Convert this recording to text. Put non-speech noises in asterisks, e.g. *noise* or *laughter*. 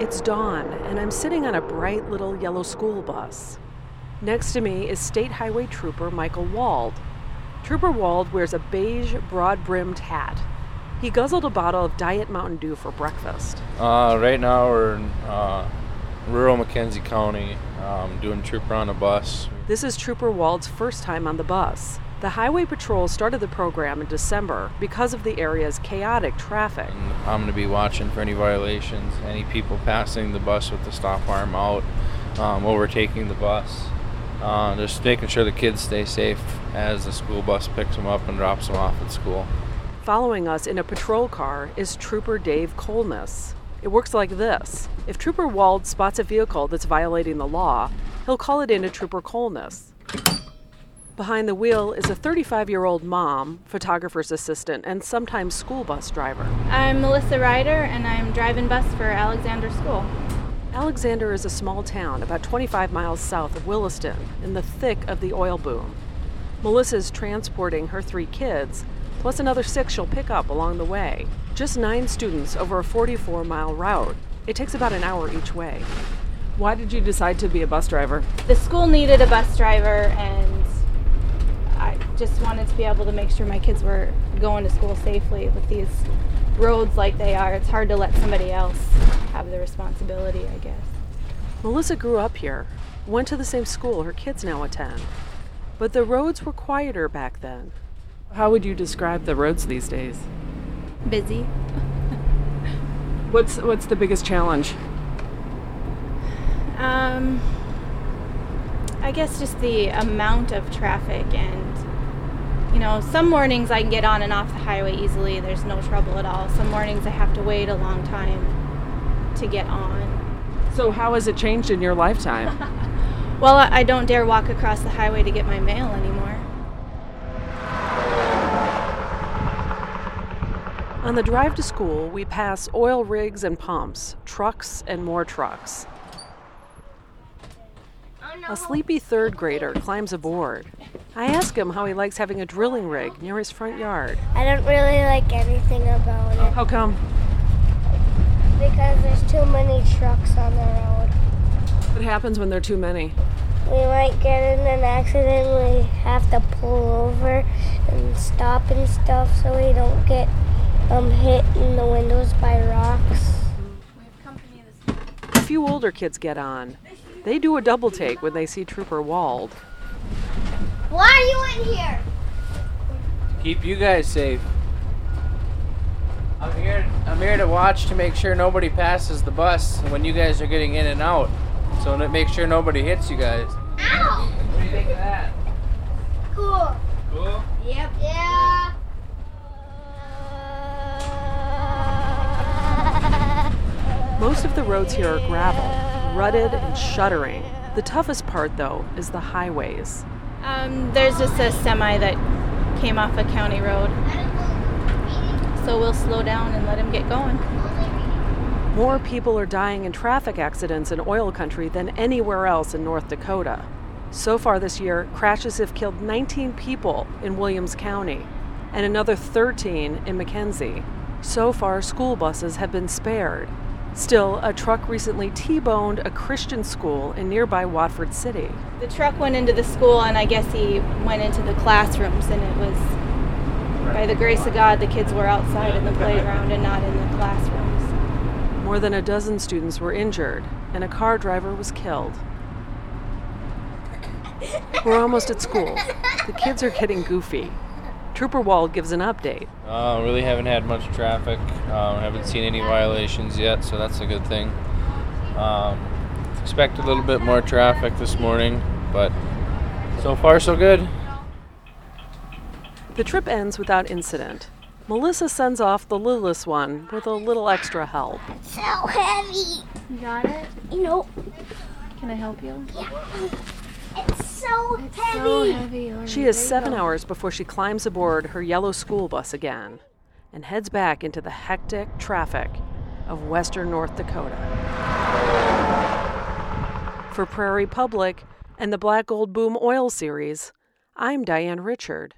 It's dawn, and I'm sitting on a bright little yellow school bus. Next to me is State Highway Trooper Michael Wald. Trooper Wald wears a beige, broad brimmed hat. He guzzled a bottle of Diet Mountain Dew for breakfast. Uh, right now we're in uh, rural McKenzie County um, doing trooper on a bus. This is Trooper Wald's first time on the bus. The Highway Patrol started the program in December because of the area's chaotic traffic. And I'm going to be watching for any violations, any people passing the bus with the stop arm out, um, overtaking the bus, uh, just making sure the kids stay safe as the school bus picks them up and drops them off at school. Following us in a patrol car is Trooper Dave Colness. It works like this if Trooper Wald spots a vehicle that's violating the law, he'll call it in to Trooper Colness. Behind the wheel is a 35 year old mom, photographer's assistant, and sometimes school bus driver. I'm Melissa Ryder, and I'm driving bus for Alexander School. Alexander is a small town about 25 miles south of Williston, in the thick of the oil boom. Melissa is transporting her three kids, plus another six she'll pick up along the way. Just nine students over a 44 mile route. It takes about an hour each way. Why did you decide to be a bus driver? The school needed a bus driver, and just wanted to be able to make sure my kids were going to school safely with these roads like they are. It's hard to let somebody else have the responsibility, I guess. Melissa grew up here, went to the same school her kids now attend. But the roads were quieter back then. How would you describe the roads these days? Busy. What's what's the biggest challenge? Um, I guess just the amount of traffic and you know, some mornings I can get on and off the highway easily. There's no trouble at all. Some mornings I have to wait a long time to get on. So how has it changed in your lifetime? *laughs* Well, I don't dare walk across the highway to get my mail anymore. On the drive to school, we pass oil rigs and pumps, trucks and more trucks. A sleepy third grader climbs aboard. I ask him how he likes having a drilling rig near his front yard. I don't really like anything about it How come? because there's too many trucks on the road. What happens when there are too many? We might get in an accident. We have to pull over and stop and stuff so we don't get um, hit in the windows by rocks. A few older kids get on. They do a double take when they see Trooper Wald. Why are you in here? To keep you guys safe. I'm here. I'm here to watch to make sure nobody passes the bus when you guys are getting in and out, so to make sure nobody hits you guys. Ow! What do you think of that? Cool. Cool. Yep. Yeah. Most of the roads here are gravel, rutted and shuddering. The toughest part, though, is the highways. Um, there's just a semi that came off a county road, so we'll slow down and let him get going. More people are dying in traffic accidents in oil country than anywhere else in North Dakota. So far this year, crashes have killed 19 people in Williams County and another 13 in McKenzie. So far, school buses have been spared. Still, a truck recently T boned a Christian school in nearby Watford City. The truck went into the school, and I guess he went into the classrooms, and it was by the grace of God the kids were outside in the playground and not in the classrooms. More than a dozen students were injured, and a car driver was killed. We're almost at school. The kids are getting goofy. Trooper Wald gives an update. Uh, really haven't had much traffic. Um, haven't seen any violations yet, so that's a good thing. Um, expect a little bit more traffic this morning, but so far so good. The trip ends without incident. Melissa sends off the littlest one with a little extra help. So heavy. You got it? You know, Can I help you? it's so heavy. So heavy. all She right, has seven hours before she climbs aboard her yellow school bus again and heads back into the hectic traffic of western North Dakota. For Prairie Public and the Black Gold Boom Oil Series, I'm Diane Richard.